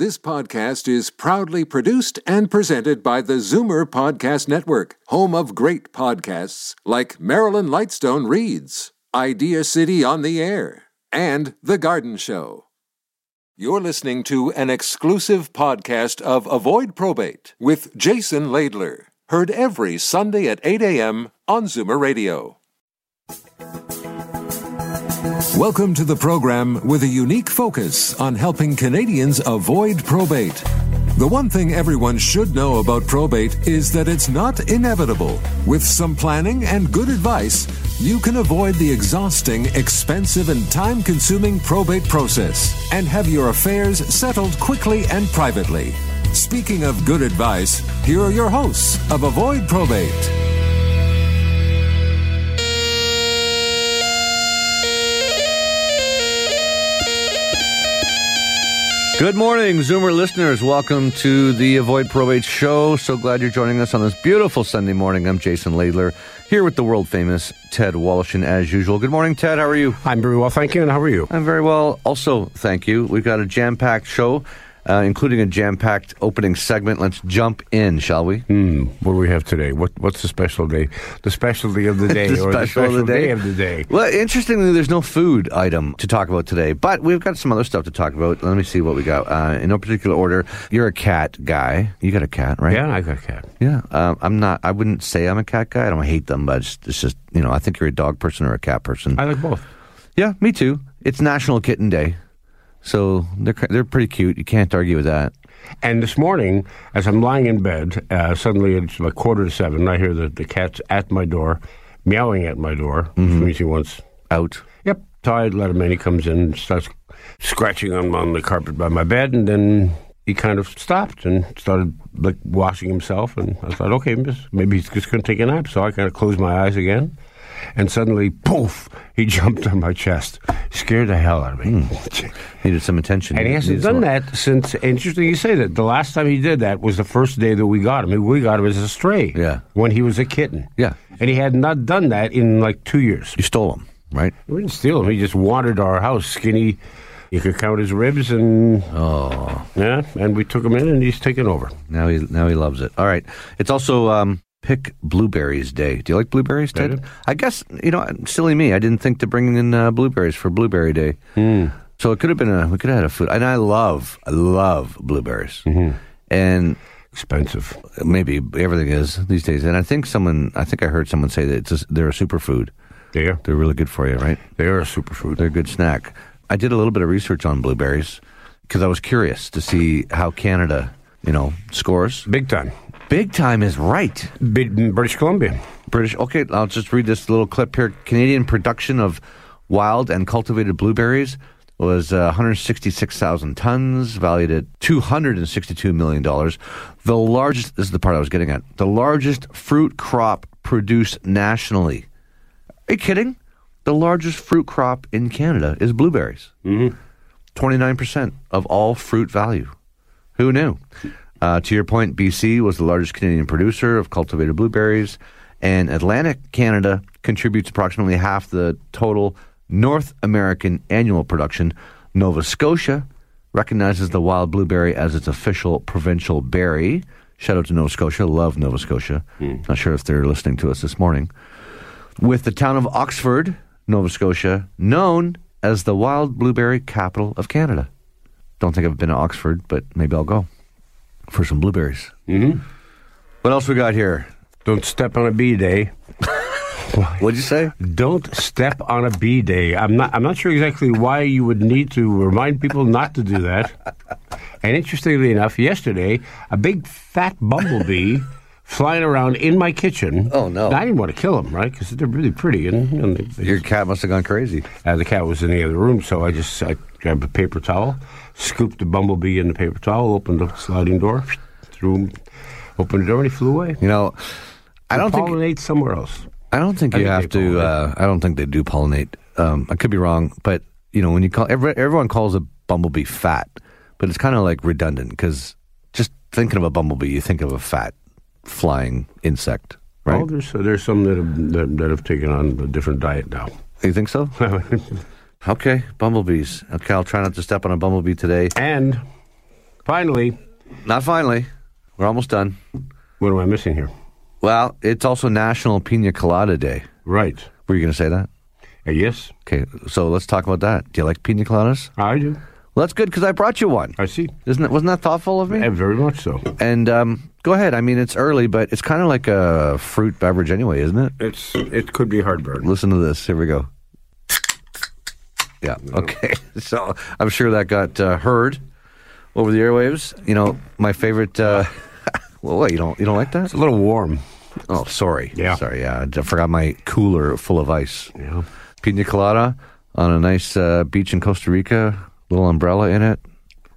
This podcast is proudly produced and presented by the Zoomer Podcast Network, home of great podcasts like Marilyn Lightstone Reads, Idea City on the Air, and The Garden Show. You're listening to an exclusive podcast of Avoid Probate with Jason Laidler, heard every Sunday at 8 a.m. on Zoomer Radio. Welcome to the program with a unique focus on helping Canadians avoid probate. The one thing everyone should know about probate is that it's not inevitable. With some planning and good advice, you can avoid the exhausting, expensive, and time consuming probate process and have your affairs settled quickly and privately. Speaking of good advice, here are your hosts of Avoid Probate. Good morning, Zoomer listeners. Welcome to the Avoid Probate Show. So glad you're joining us on this beautiful Sunday morning. I'm Jason Laidler, here with the world famous Ted Woloshyn as usual. Good morning, Ted. How are you? I'm very well, thank you. And how are you? I'm very well. Also, thank you. We've got a jam packed show uh, including a jam-packed opening segment. Let's jump in, shall we? Hmm. what do we have today? What What's the special day? The specialty of the day, the or special the special of the day? day of the day? Well, interestingly, there's no food item to talk about today, but we've got some other stuff to talk about. Let me see what we got. Uh, in no particular order, you're a cat guy. You got a cat, right? Yeah, I got a cat. Yeah. Um, I'm not. I wouldn't say I'm a cat guy. I don't hate them, but it's, it's just you know I think you're a dog person or a cat person. I like both. yeah, me too. It's National Kitten Day, so they're they're pretty cute. You can't argue with that. And this morning, as I'm lying in bed, uh, suddenly it's like quarter to seven. I hear the, the cat's at my door, meowing at my door, which means he wants. Out. Yep. So I let him in. He comes in, and starts scratching on, on the carpet by my bed, and then he kind of stopped and started like washing himself. And I thought, okay, maybe he's just going to take a nap. So I kind of closed my eyes again. And suddenly, poof, he jumped on my chest. Scared the hell out of me. Needed some attention. And he hasn't done that since. Interesting you say that. The last time he did that was the first day that we got him. We got him as a stray. Yeah. When he was a kitten. Yeah. And he had not done that in like two years. You stole them, right? We didn't steal him. He just wandered our house, skinny. You could count his ribs, and Oh, yeah, and we took him in, and he's taken over. now he now he loves it. All right. It's also um, Pick Blueberries Day. Do you like blueberries, I Ted? do. I guess you know, silly me. I didn't think to bring in uh, blueberries for Blueberry Day. Hmm. So it could have been a we could have had a food. And I love I love blueberries. Mm-hmm. And Expensive. maybe everything is these days. And I think someone I think I heard someone say that it's a, they're a superfood. They are. They're really good for you, right? They are a superfood. They're a good snack. I did a little bit of research on blueberries because I was curious to see how Canada, you know, scores. Big time. Big time is right. British Columbia. British. Okay, I'll just read this little clip here. Canadian production of wild and cultivated blueberries was uh, 166,000 tons, valued at 262 million dollars. The largest. This is the part I was getting at. The largest fruit crop produced nationally. Are you kidding? The largest fruit crop in Canada is blueberries. Mm-hmm. 29% of all fruit value. Who knew? Uh, to your point, BC was the largest Canadian producer of cultivated blueberries, and Atlantic Canada contributes approximately half the total North American annual production. Nova Scotia recognizes the wild blueberry as its official provincial berry. Shout out to Nova Scotia. Love Nova Scotia. Not sure if they're listening to us this morning with the town of Oxford, Nova Scotia, known as the wild blueberry capital of Canada. Don't think I've been to Oxford, but maybe I'll go for some blueberries. Mm-hmm. What else we got here? Don't step on a bee day. What'd you say? Don't step on a bee day. I'm not. I'm not sure exactly why you would need to remind people not to do that. And interestingly enough, yesterday a big fat bumblebee flying around in my kitchen. Oh, no. I didn't want to kill them, right? Because they're really pretty, and, and they, they Your cat must have gone crazy. uh, the cat was in the other room, so I just I grabbed a paper towel, scooped the bumblebee in the paper towel, opened the sliding door, threw him, opened the door, and he flew away. You know, I don't think pollinate somewhere else. I don't think I you have to. Uh, I don't think they do pollinate. Um, I could be wrong, but you know, when you call every, everyone calls a bumblebee fat, but it's kind of like redundant because just thinking of a bumblebee, you think of a fat flying insect, right? Well, there's there's some that have that, that have taken on a different diet now. You think so? Okay, bumblebees. Okay, I'll try not to step on a bumblebee today. and Finally, Not finally. We're almost done. what am I missing here? Well, it's also National Pina Colada Day. Right. Were you going to say that? Uh, yes, Okay, so let's talk about that. Do you like pina coladas? I do. Well, that's good because I brought you one. I see. Isn't it? Wasn't that thoughtful of me? Uh, very much so. And um, go ahead. I mean, it's early, but it's kind of like a fruit beverage anyway, isn't it? It's it could be hard. heartburn. Listen to this. Here we go. Yeah. Okay. So I'm sure that got uh, heard over the airwaves. You know, my favorite. Uh, well, what you don't you don't like that? It's a little warm. Oh, sorry. Yeah. Sorry. Yeah, I forgot my cooler full of ice. Yeah. Pina colada on a nice uh, beach in Costa Rica. Little umbrella in it.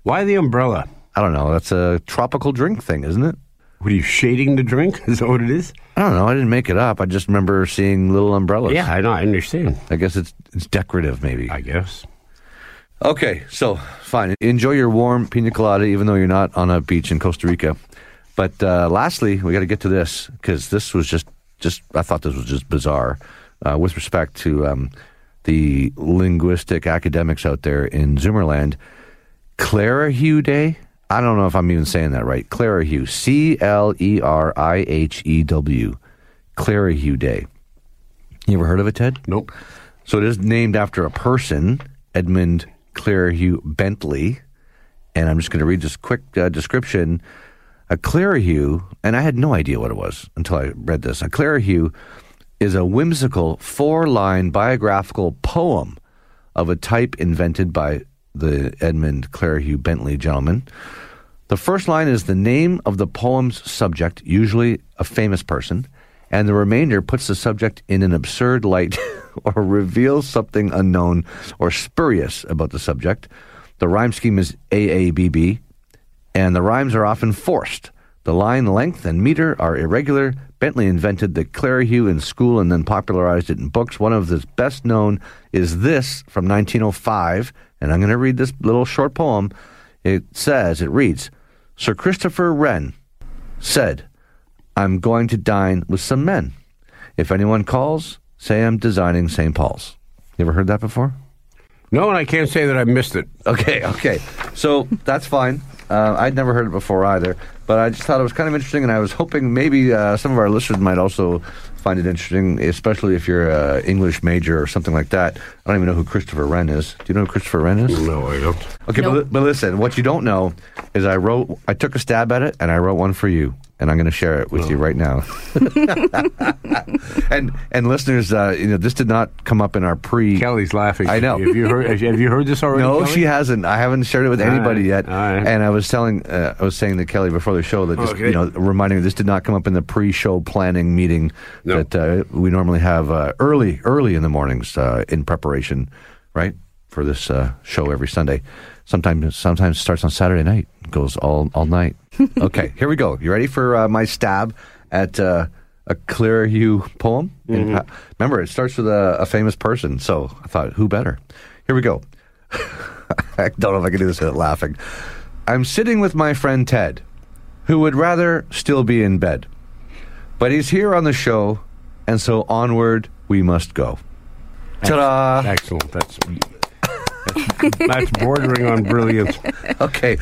Why the umbrella? I don't know. That's a tropical drink thing, isn't it? What are you shading the drink? Is that what it is? I don't know. I didn't make it up. I just remember seeing little umbrellas. Yeah, I know. I understand. I guess it's it's decorative, maybe. I guess. Okay, so fine. Enjoy your warm pina colada, even though you're not on a beach in Costa Rica. But uh, lastly, we got to get to this because this was just just I thought this was just bizarre uh, with respect to um, the linguistic academics out there in Zoomerland. Clerihew Day. I don't know if I'm even saying that right. Clerihew. C L E R I H E W. Clerihew Day. You ever heard of it, Ted? Nope. So it is named after a person, Edmund Clerihew Bentley. And I'm just going to read this quick uh, description. A Clerihew, and I had no idea what it was until I read this. A Clerihew is a whimsical four line biographical poem of a type invented by the Edmund Clerihew Bentley gentleman. The first line is the name of the poem's subject, usually a famous person, and the remainder puts the subject in an absurd light or reveals something unknown or spurious about the subject. The rhyme scheme is AABB, and the rhymes are often forced. The line length and meter are irregular. Bentley invented the Clerihew in school and then popularized it in books. One of his best known is this from 1905, and I'm going to read this little short poem. It says, it reads, Sir Christopher Wren said, I'm going to dine with some men. If anyone calls, say I'm designing St. Paul's. You ever heard that before? No, and I can't say that I missed it. Okay, okay. So that's fine. Uh, I'd never heard it before either, but I just thought it was kind of interesting, and I was hoping maybe uh, some of our listeners might also find it interesting, especially if you're an English major or something like that. I don't even know who Christopher Wren is. Do you know who Christopher Wren is? No, I don't. Okay, Nope. but, but listen, what you don't know is I wrote, I took a stab at it, and I wrote one for you, and I'm going to share it with you right now. and and listeners, uh, you know, this did not come up in our pre. Kelly's laughing. I know. Have you heard? Have you, heard this already? No, Kelly? she hasn't. I haven't shared it with All anybody right, yet. right. And I was telling, uh, I was saying to Kelly before the show that just, Okay. you know, reminding her this did not come up in the pre-show planning meeting No. that uh, we normally have uh, early, early in the mornings uh, in preparation, right, for this uh, show every Sunday. Sometimes, sometimes starts on Saturday night, goes all all night. okay, here we go. You ready for uh, my stab at uh, a clerihew poem? Mm-hmm. remember, it starts with a, a famous person, so I thought, who better? Here we go. I don't know if I can do this without laughing. I'm sitting with my friend Ted, who would rather still be in bed. But he's here on the show, and so onward we must go. Ta da! Excellent. That's that's, that's bordering on brilliant. Okay,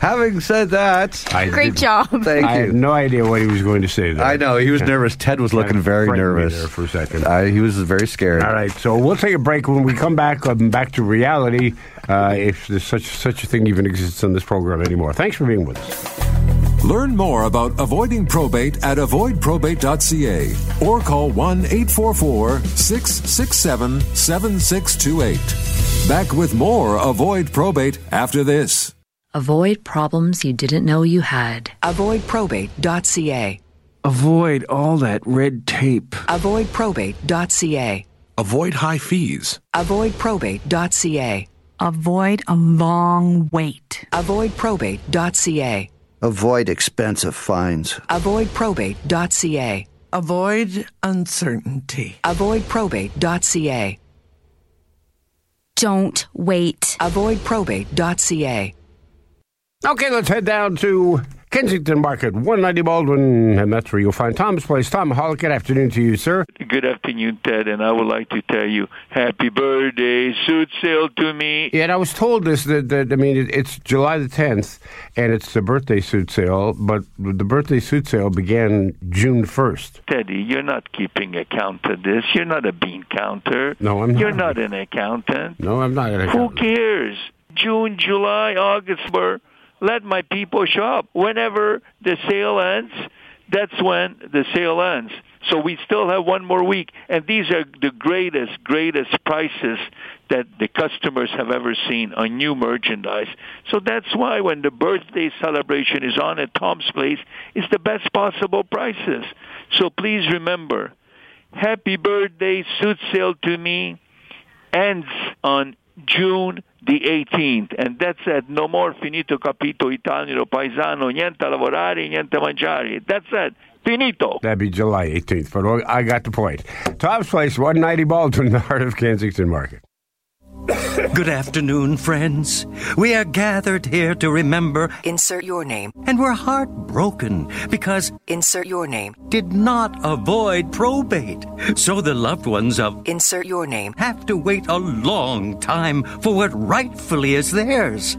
having said that, I Great did- job. thank I you. had no idea what he was going to say. There. I know he was nervous. Ted was looking Kinda very frightened me nervous there for a second. Uh, he was very scared. All right, so we'll take a break. When we come back, um, back to reality, uh, if there's such such a thing even exists on this program anymore. Thanks for being with us. Learn more about avoiding probate at avoidprobate.ca or call 1 844 667 7628. Back with more Avoid Probate after this. Avoid problems you didn't know you had. Avoidprobate.ca. Avoid all that red tape. Avoidprobate.ca. Avoid high fees. Avoidprobate.ca. Avoid a long wait. Avoidprobate.ca. Avoid expensive fines. Avoidprobate.ca. Avoid uncertainty. Avoidprobate.ca. Don't wait. Avoidprobate.ca. Okay, let's head down to Kensington Market, 190 Baldwin, and that's where you'll find Tom's Place. Tom Hall, good afternoon to you, sir. Good afternoon, Ted, and I would like to tell you, happy birthday, suit sale to me. Yeah, and I was told this that, that I mean it, it's July the 10th, and it's the birthday suit sale, but the birthday suit sale began June 1st. Teddy, you're not keeping account of this. You're not a bean counter. No, I'm not. You're not an accountant. No, I'm not. An accountant. Who cares? June, July, August, where let my people shop. Whenever the sale ends, that's when the sale ends. So we still have one more week, and these are the greatest, greatest prices that the customers have ever seen on new merchandise. So that's why when the birthday celebration is on at Tom's Place, it's the best possible prices. So please remember, happy birthday suit sale to me ends on June the 18th. And that's it. No more finito capito italiano paesano, niente lavorare, niente mangiare. That's it. Finito. That'd be July 18th, but I got the point. Tom's Place, 190 Baldwin, the heart of Kensington Market. Good afternoon, friends. We are gathered here to remember. Insert your name. And we're heartbroken because. Insert your name. Did not avoid probate. So the loved ones of. Insert your name. Have to wait a long time for what rightfully is theirs.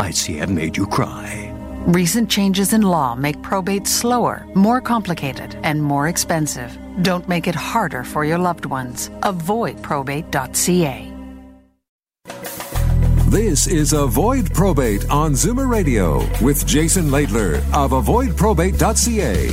I see I've made you cry. Recent changes in law make probate slower, more complicated, and more expensive. Don't make it harder for your loved ones. Avoid probate.ca. This is Avoid Probate on Zoomer Radio with Jason Laidler of avoidprobate.ca.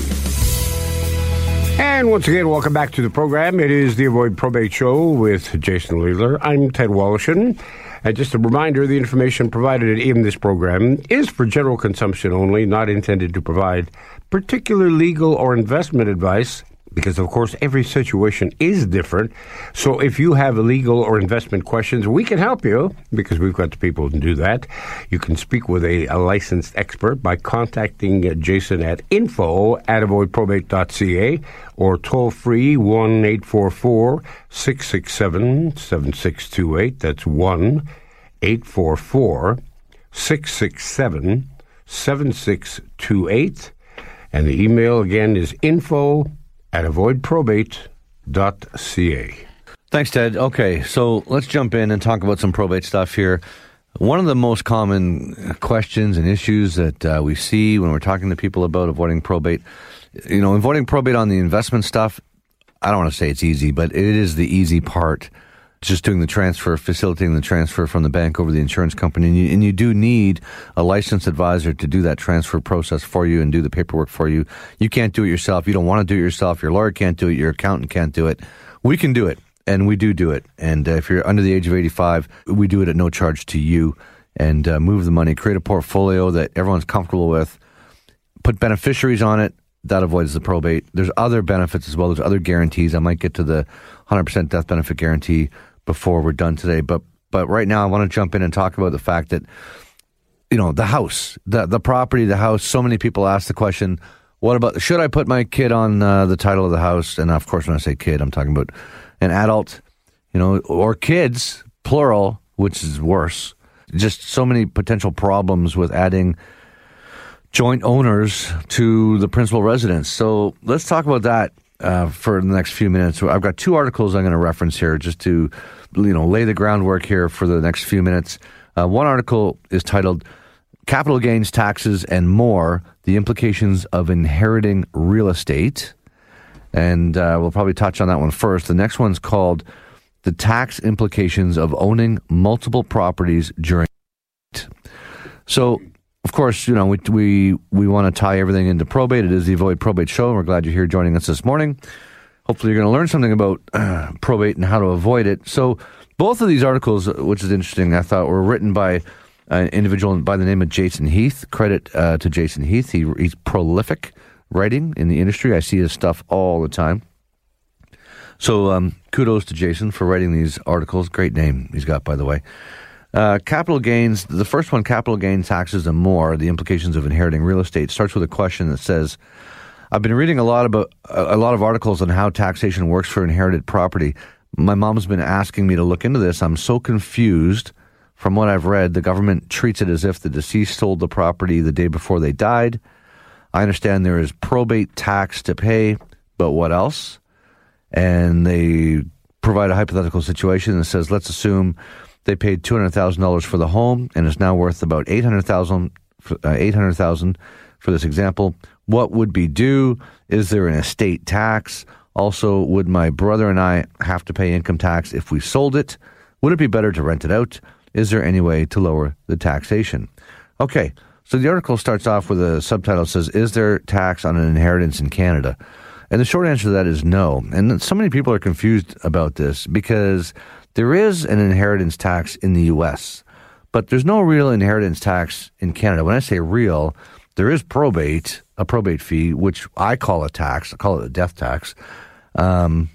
And once again, welcome back to the program. It is the Avoid Probate Show with Jason Laidler. I'm Ted Woloshyn. And just a reminder the information provided in this program is for general consumption only, not intended to provide particular legal or investment advice. Because, of course, every situation is different. So, if you have legal or investment questions, we can help you because we've got the people can do that. You can speak with a, a licensed expert by contacting Jason at info at avoidprobate.ca or toll free 1 844 667 7628. That's 1 844 667 7628. And the email again is info at avoidprobate.ca. Thanks, Ted. Okay, so let's jump in and talk about some probate stuff here. One of the most common questions and issues that uh, we see when we're talking to people about avoiding probate, you know, avoiding probate on the investment stuff, I don't want to say it's easy, but it is the easy part. Just doing the transfer, facilitating the transfer from the bank over the insurance company. And you, and you do need a licensed advisor to do that transfer process for you and do the paperwork for you. You can't do it yourself. You don't want to do it yourself. Your lawyer can't do it. Your accountant can't do it. We can do it and we do do it. And uh, if you're under the age of 85, we do it at no charge to you and uh, move the money, create a portfolio that everyone's comfortable with, put beneficiaries on it. That avoids the probate. There's other benefits as well. There's other guarantees. I might get to the 100% death benefit guarantee before we're done today. But but right now, I want to jump in and talk about the fact that you know the house, the the property, the house. So many people ask the question, "What about should I put my kid on uh, the title of the house?" And of course, when I say kid, I'm talking about an adult, you know, or kids, plural, which is worse. Just so many potential problems with adding joint owners to the principal residence. So let's talk about that uh, for the next few minutes. I've got two articles I'm going to reference here just to, you know, lay the groundwork here for the next few minutes. Uh, one article is titled "Capital Gains Taxes and More: The Implications of Inheriting Real Estate," and uh, we'll probably touch on that one first. The next one's called "The Tax Implications of Owning Multiple Properties During." So of course, you know, we we, we want to tie everything into probate. It is the Avoid Probate Show, we're glad you're here joining us this morning. Hopefully, you're going to learn something about uh, probate and how to avoid it. So, both of these articles, which is interesting, I thought were written by an individual by the name of Jason Heath. Credit uh, to Jason Heath. He, he's prolific writing in the industry. I see his stuff all the time. So, um, kudos to Jason for writing these articles. Great name he's got, by the way. Uh, capital gains, the first one, capital gain taxes and more, the implications of inheriting real estate, starts with a question that says, I've been reading a lot about a lot of articles on how taxation works for inherited property. My mom's been asking me to look into this. I'm so confused. from what I've read, the government treats it as if the deceased sold the property the day before they died. I understand there is probate tax to pay, but what else? And they provide a hypothetical situation that says, let's assume they paid two hundred thousand dollars for the home and it's now worth about eight hundred thousand. Uh, eight hundred thousand for this example. What would be due? Is there an estate tax? Also, would my brother and I have to pay income tax if we sold it? Would it be better to rent it out? Is there any way to lower the taxation? Okay, so the article starts off with a subtitle that says, Is there tax on an inheritance in Canada? And the short answer to that is no. And so many people are confused about this because there is an inheritance tax in the US, but there's no real inheritance tax in Canada. When I say real, there is probate, a probate fee, which I call a tax. I call it a death tax. Um,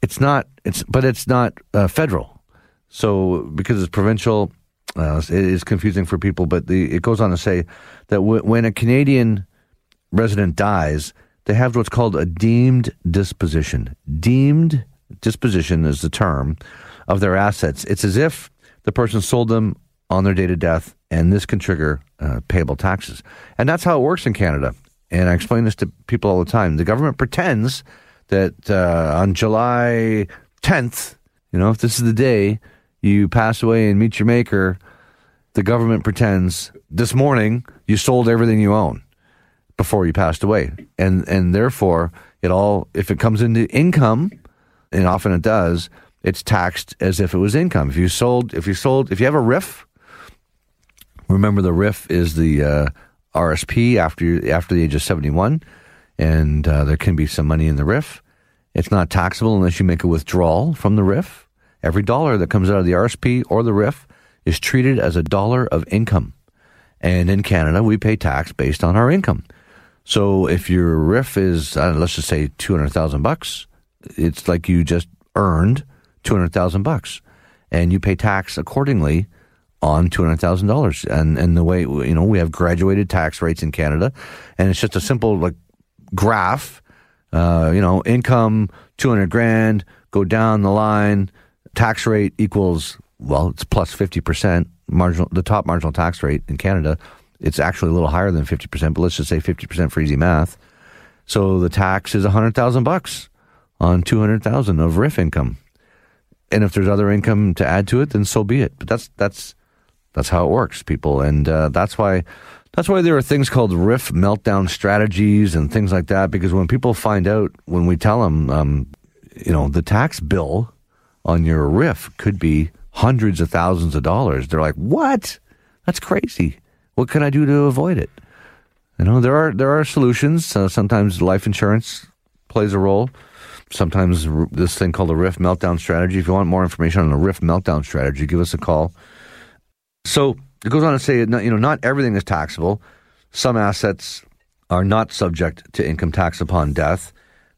it's not. It's but it's not uh, federal. So because it's provincial, uh, it is confusing for people. But the, it goes on to say that w- when a Canadian resident dies, they have what's called a deemed disposition. Deemed disposition is the term of their assets. It's as if the person sold them on their date of death, and this can trigger uh, payable taxes. And that's how it works in Canada. And I explain this to people all the time. The government pretends that uh, on July 10th, you know, if this is the day you pass away and meet your maker, the government pretends this morning you sold everything you own before you passed away. And and therefore it all if it comes into income, and often it does, it's taxed as if it was income. If you sold if you sold if you have a RRIF, remember the RRIF is the uh, RSP after after the age of 71 and uh, there can be some money in the RRIF. It's not taxable unless you make a withdrawal from the RRIF. Every dollar that comes out of the RSP or the RRIF is treated as a dollar of income. And in Canada, we pay tax based on our income. So if your RRIF is, let's just say, 200,000 bucks, it's like you just earned 200,000 bucks and you pay tax accordingly on $200,000. And, and the way, you know, we have graduated tax rates in Canada and it's just a simple like graph, uh, you know, income 200 grand, go down the line, tax rate equals, well, it's plus 50%, marginal, the top marginal tax rate in Canada. It's actually a little higher than 50%, but let's just say 50% for easy math. So the tax is a 100,000 bucks on 200,000 of RRIF income. And if there's other income to add to it, then so be it. But that's that's that's how it works, people, and uh, that's why that's why there are things called RRIF meltdown strategies and things like that. Because when people find out, when we tell them, um, you know, the tax bill on your RRIF could be hundreds of thousands of dollars, they're like, "What? That's crazy. What can I do to avoid it?" You know, there are there are solutions. Uh, sometimes life insurance plays a role. Sometimes this thing called a RRIF meltdown strategy. If you want more information on a RRIF meltdown strategy, give us a call. So it goes on to say, you know, not everything is taxable. Some assets are not subject to income tax upon death.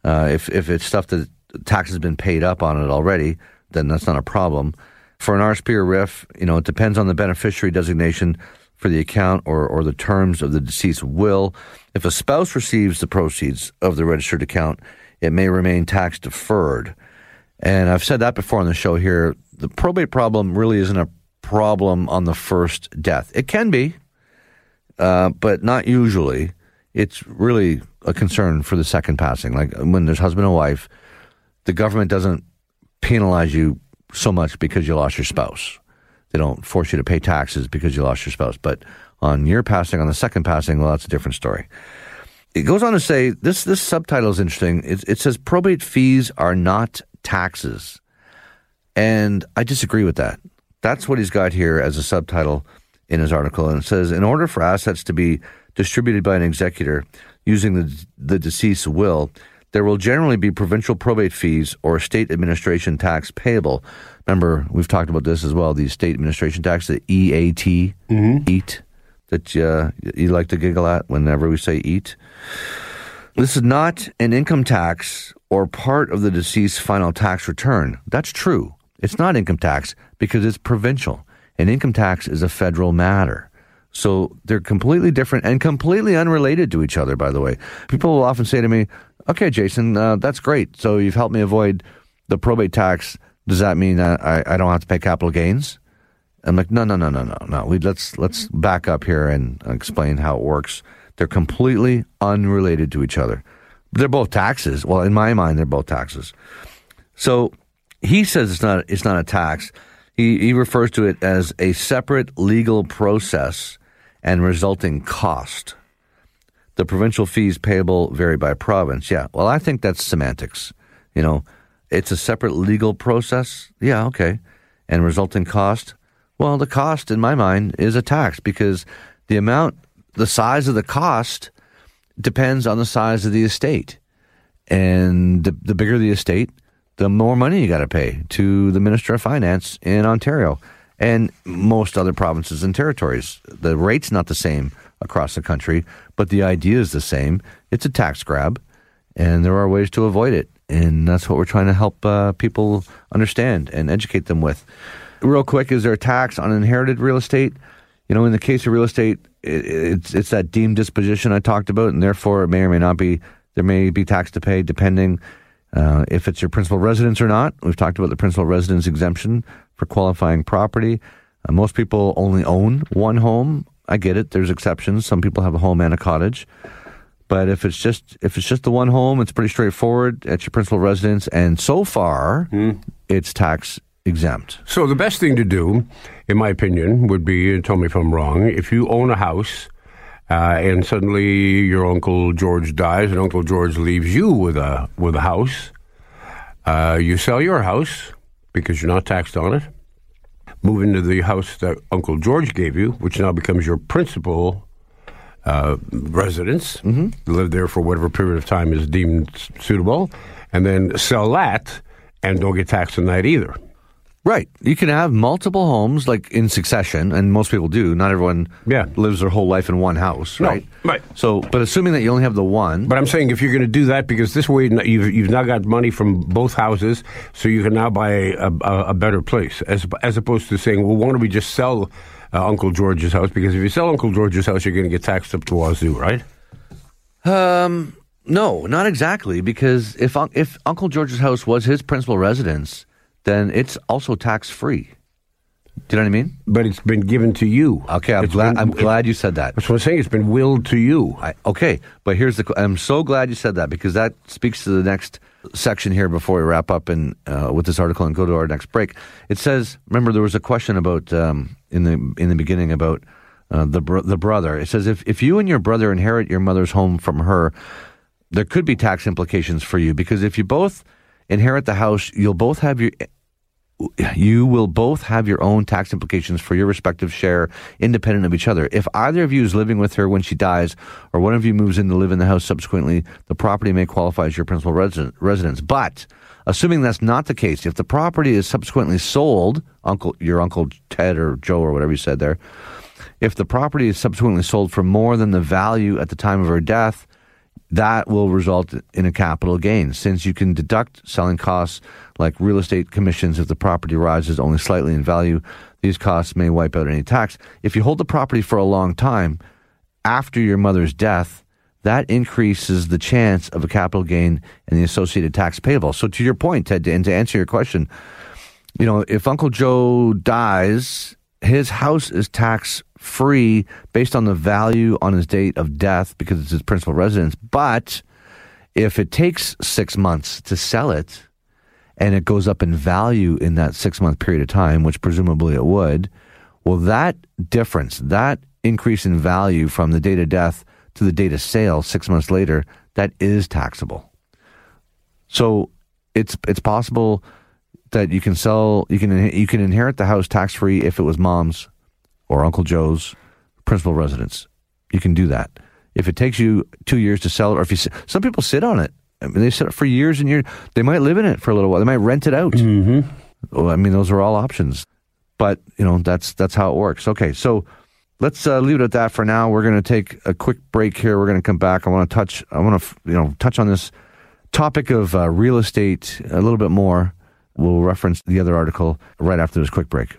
Uh, if if it's stuff that tax has been paid up on it already, then that's not a problem. For an RSP or RRIF, you know, it depends on the beneficiary designation for the account or, or the terms of the deceased will. If a spouse receives the proceeds of the registered account, it may remain tax deferred. And I've said that before on the show here. The probate problem really isn't a problem on the first death. It can be, uh, but not usually. It's really a concern for the second passing. Like when there's husband and wife, the government doesn't penalize you so much because you lost your spouse. They don't force you to pay taxes because you lost your spouse. But on your passing, on the second passing, well, that's a different story. It goes on to say this. This subtitle is interesting. It, it says probate fees are not taxes, and I disagree with that. That's what he's got here as a subtitle in his article. And it says in order for assets to be distributed by an executor using the, the deceased's will, there will generally be provincial probate fees or estate administration tax payable. Remember, we've talked about this as well the estate administration tax, the EAT, mm-hmm. EAT, that uh, you like to giggle at whenever we say eat. This is not an income tax or part of the deceased's final tax return. That's true. It's not income tax because it's provincial, and income tax is a federal matter. So they're completely different and completely unrelated to each other, by the way. People will often say to me, okay, Jason, uh, that's great. So you've helped me avoid the probate tax. Does that mean I, I don't have to pay capital gains? I'm like, no, no, no, no, no, no. We let's let's back up here and explain how it works. They're completely unrelated to each other. They're both taxes. Well, in my mind, they're both taxes. So he says it's not it's not a tax. He he refers to it as a separate legal process and resulting cost. The provincial fees payable vary by province. Yeah. Well, I think that's semantics. You know, it's a separate legal process. Yeah, okay. And resulting cost. Well, the cost in my mind is a tax because the amount, the size of the cost depends on the size of the estate. And the, the bigger the estate, the more money you got to pay to the Minister of Finance in Ontario and most other provinces and territories. The rate's not the same across the country, but the idea is the same. It's a tax grab, and there are ways to avoid it. And that's what we're trying to help uh, people understand and educate them with. Real quick, is there a tax on inherited real estate? You know, in the case of real estate, it, it's it's that deemed disposition I talked about, and therefore it may or may not be. There may be tax to pay depending uh, if it's your principal residence or not. We've talked about the principal residence exemption for qualifying property. Uh, most people only own one home. I get it. There's exceptions. Some people have a home and a cottage. But if it's just if it's just the one home, it's pretty straightforward. At your principal residence, and so far, Mm. it's tax exempt. So the best thing to do, in my opinion, would be, tell me if I'm wrong, if you own a house uh, and suddenly your uncle George dies and Uncle George leaves you with a with a house, uh, you sell your house because you're not taxed on it, move into the house that Uncle George gave you, which now becomes your principal uh, residence, mm-hmm. live there for whatever period of time is deemed suitable, and then sell that and don't get taxed on that either. Right. You can have multiple homes like in succession, and most people do. Not everyone Yeah. lives their whole life in one house, No, right? right. So, but assuming that you only have the one, But I'm saying if you're going to do that, because this way you've, you've now got money from both houses, so you can now buy a, a, a better place, as as opposed to saying, well, why don't we just sell uh, Uncle George's house? Because if you sell Uncle George's house, you're going to get taxed up to wazoo, right? Um, no, not exactly. Because if if Uncle George's house was his principal residence, then it's also tax free. Do you know what I mean? But it's been given to you. Okay, I'm It's glad. been- I'm glad you said that. That's what I'm saying. It's been willed to you. I, okay, but here's the. I'm so glad you said that because that speaks to the next section here before we wrap up and uh, with this article and go to our next break. It says, remember, there was a question about um, in the in the beginning about uh, the bro- the brother. It says if if you and your brother inherit your mother's home from her, there could be tax implications for you because if you both inherit the house, you'll both have your you will both have your own tax implications for your respective share independent of each other. If either of you is living with her when she dies or one of you moves in to live in the house subsequently, the property may qualify as your principal resi- residence. But assuming that's not the case, if the property is subsequently sold, uncle your uncle Ted or Joe or whatever you said there, if the property is subsequently sold for more than the value at the time of her death, that will result in a capital gain since you can deduct selling costs like real estate commissions if the property rises only slightly in value. These costs may wipe out any tax. If you hold the property for a long time after your mother's death, that increases the chance of a capital gain and the associated tax payable. So, to your point, Ted, and to answer your question, you know, if Uncle Joe dies, his house is tax free based on the value on his date of death because it's his principal residence. But if it takes six months to sell it and it goes up in value in that six month period of time, which presumably it would, well, that difference, that increase in value from the date of death to the date of sale six months later, that is taxable. So it's it's possible that you can sell you can you can inherit the house tax free if it was mom's or Uncle Joe's principal residence. You can do that. If it takes you two years to sell it, or if you some people sit on it, I mean, they sit it for years and years. They might live in it for a little while. They might rent it out. Mm-hmm. Well, I mean, those are all options. But you know, that's that's how it works. Okay, so let's uh, leave it at that for now. We're going to take a quick break here. We're going to come back. I want to touch. I want to you know touch on this topic of uh, real estate a little bit more. We'll reference the other article right after this quick break.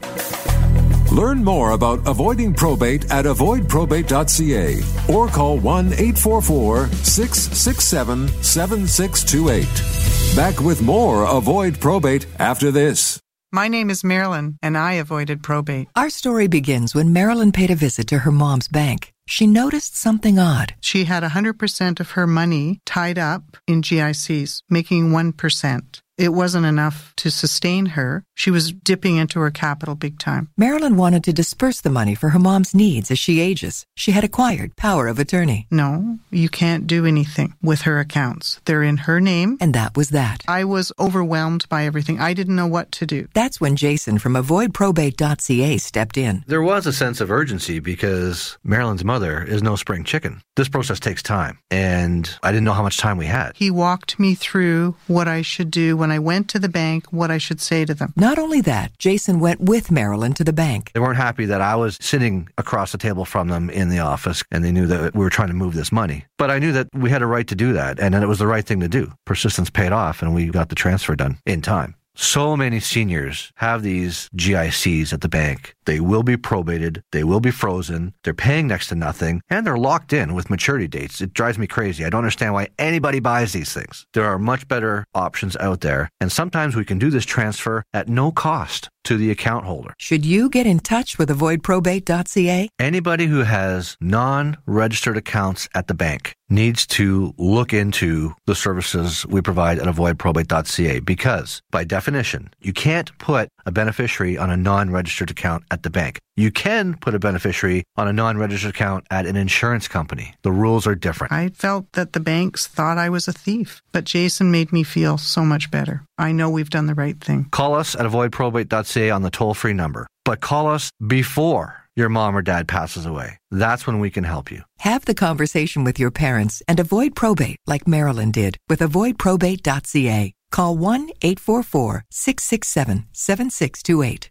Learn more about avoiding probate at avoidprobate.ca or call 1 844 667 7628. Back with more Avoid Probate after this. My name is Marilyn, and I avoided probate. Our story begins when Marilyn paid a visit to her mom's bank. She noticed something odd. She had 100% of her money tied up in GICs, making 1%. It wasn't enough to sustain her. She was dipping into her capital big time. Marilyn wanted to disperse the money for her mom's needs as she ages. She had acquired power of attorney. No, you can't do anything with her accounts. They're in her name. And that was that. I was overwhelmed by everything. I didn't know what to do. That's when Jason from avoidprobate.ca stepped in. There was a sense of urgency because Marilyn's mother is no spring chicken. This process takes time, and I didn't know how much time we had. He walked me through what I should do when I went to the bank, what I should say to them. Not only that, Jason went with Marilyn to the bank. They weren't happy that I was sitting across the table from them in the office, and they knew that we were trying to move this money. But I knew that we had a right to do that, and that it was the right thing to do. Persistence paid off, and we got the transfer done in time. So many seniors have these GICs at the bank. They will be probated. They will be frozen. They're paying next to nothing and they're locked in with maturity dates. It drives me crazy. I don't understand why anybody buys these things. There are much better options out there. And sometimes we can do this transfer at no cost to the account holder. Should you get in touch with avoidprobate.ca? Anybody who has non registered accounts at the bank needs to look into the services we provide at avoidprobate.ca because, by definition, you can't put a beneficiary on a non registered account at the bank. You can put a beneficiary on a non registered account at an insurance company. The rules are different. I felt that the banks thought I was a thief, but Jason made me feel so much better. I know we've done the right thing. Call us at avoidprobate.ca on the toll free number, but call us before your mom or dad passes away. That's when we can help you. Have the conversation with your parents and avoid probate like Marilyn did with avoidprobate.ca. Call 1 844 667 7628.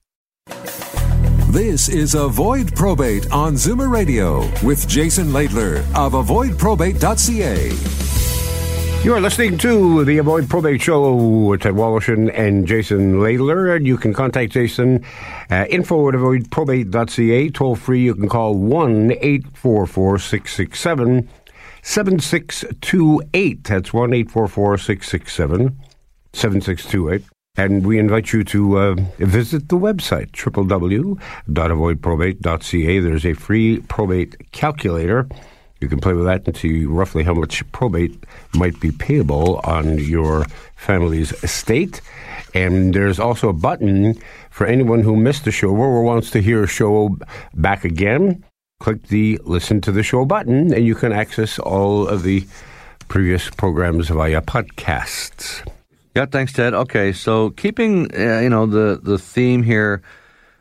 This is Avoid Probate on Zoomer Radio with Jason Laidler of avoidprobate.ca. You are listening to the Avoid Probate Show with Ted Woloshyn and Jason Laidler. And you can contact Jason uh, info at avoidprobate.ca. Toll free, you can call 1 844 667 7628. That's 1 844 667 7628. And we invite you to uh, visit the website, www.avoidprobate.ca. There's a free probate calculator. You can play with that and see roughly how much probate might be payable on your family's estate. And there's also a button for anyone who missed the show or wants to hear a show back again. Click the listen to the show button and you can access all of the previous programs via podcasts. Yeah, thanks, Ted. Okay, so keeping uh, you know the the theme here,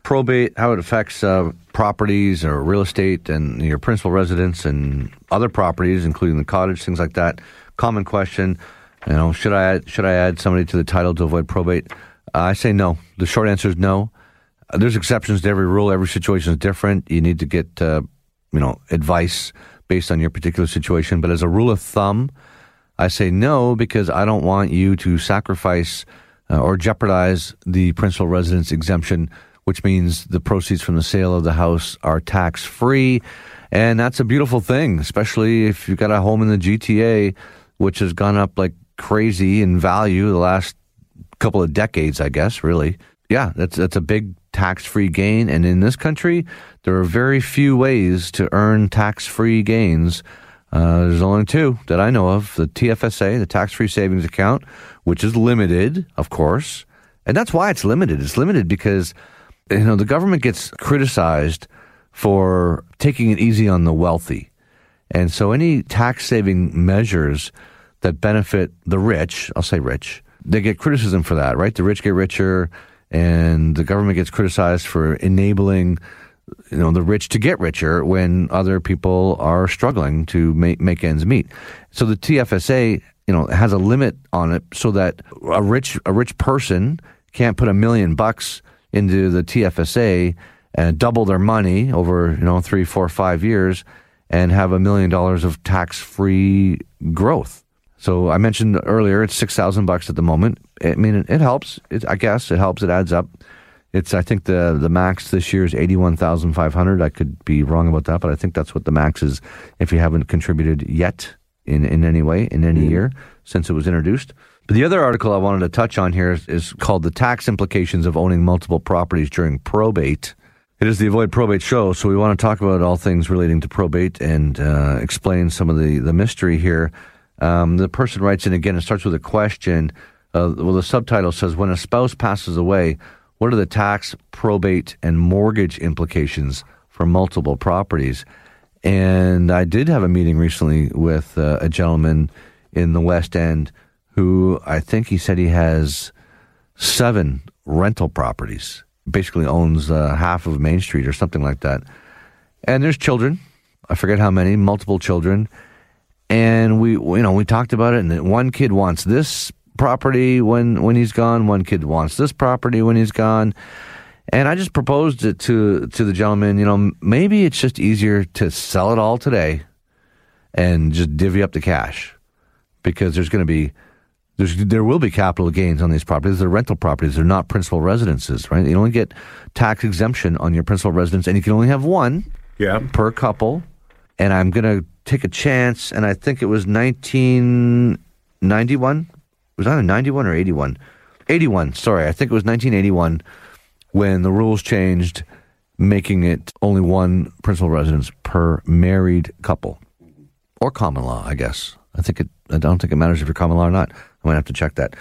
probate, how it affects uh, properties or real estate and your principal residence and other properties, including the cottage, things like that. Common question, you know, should I add, should I add somebody to the title to avoid probate? Uh, I say no. The short answer is no. There's exceptions to every rule. Every situation is different. You need to get uh, you know advice based on your particular situation. But as a rule of thumb I say no because I don't want you to sacrifice uh, or jeopardize the principal residence exemption, which means the proceeds from the sale of the house are tax free. And that's a beautiful thing, especially if you've got a home in the GTA, which has gone up like crazy in value the last couple of decades, I guess, really. Yeah, that's, that's a big tax free gain. And in this country, there are very few ways to earn tax free gains. Uh, there's only two that I know of the TFSA, the tax free savings account, which is limited, of course. And that's why it's limited. It's limited because, you know, the government gets criticized for taking it easy on the wealthy. And so any tax saving measures that benefit the rich, I'll say rich, they get criticism for that, right? The rich get richer, and the government gets criticized for enabling you know the rich to get richer when other people are struggling to make make ends meet. So the TFSA, you know, has a limit on it so that a rich a rich person can't put a million bucks into the TFSA and double their money over you know three, four, five years and have a million dollars of tax free growth. So I mentioned earlier it's six thousand bucks at the moment. I mean, it, it helps. It, I guess it helps. It adds up. It's I think the the max this year is eighty one thousand five hundred. I could be wrong about that, but I think that's what the max is if you haven't contributed yet in in any way in any mm-hmm. year since it was introduced. The other article I wanted to touch on here is, is called The Tax Implications of Owning Multiple Properties During Probate. It is the Avoid Probate Show, so we want to talk about all things relating to probate and uh, explain some of the, the mystery here. Um, the person writes in again, it starts with a question. Uh, well, the subtitle says, When a spouse passes away, what are the tax, probate, and mortgage implications for multiple properties? And I did have a meeting recently with uh, a gentleman in the West End who I think he said he has seven rental properties, basically owns uh, half of Main Street or something like that. And there's children, I forget how many, multiple children. And we, you know, we talked about it, and one kid wants this property when when he's gone, one kid wants this property when he's gone. And I just proposed it to to the gentleman. You know, maybe it's just easier to sell it all today and just divvy up the cash because there's going to be there's there will be capital gains on these properties. They're rental properties. They're not principal residences, right? You only get tax exemption on your principal residence, and you can only have one yeah. per couple. And I'm going to take a chance, and I think it was 1991. It was either 91 or 81. 81, sorry. I think it was 1981 when the rules changed, making it only one principal residence per married couple, or common law, I guess. I think it. I don't think it matters if you're common law or not. I'm gonna have to check that.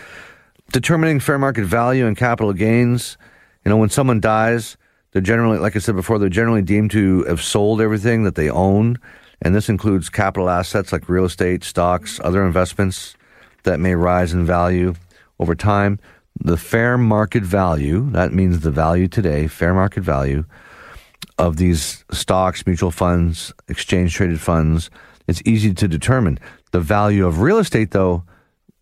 Determining fair market value and capital gains. You know, when someone dies, they're generally, like I said before, they're generally deemed to have sold everything that they own, and this includes capital assets like real estate, stocks, other investments that may rise in value over time. The fair market value, that means the value today, fair market value of these stocks, mutual funds, exchange traded funds, it's easy to determine. The value of real estate, though,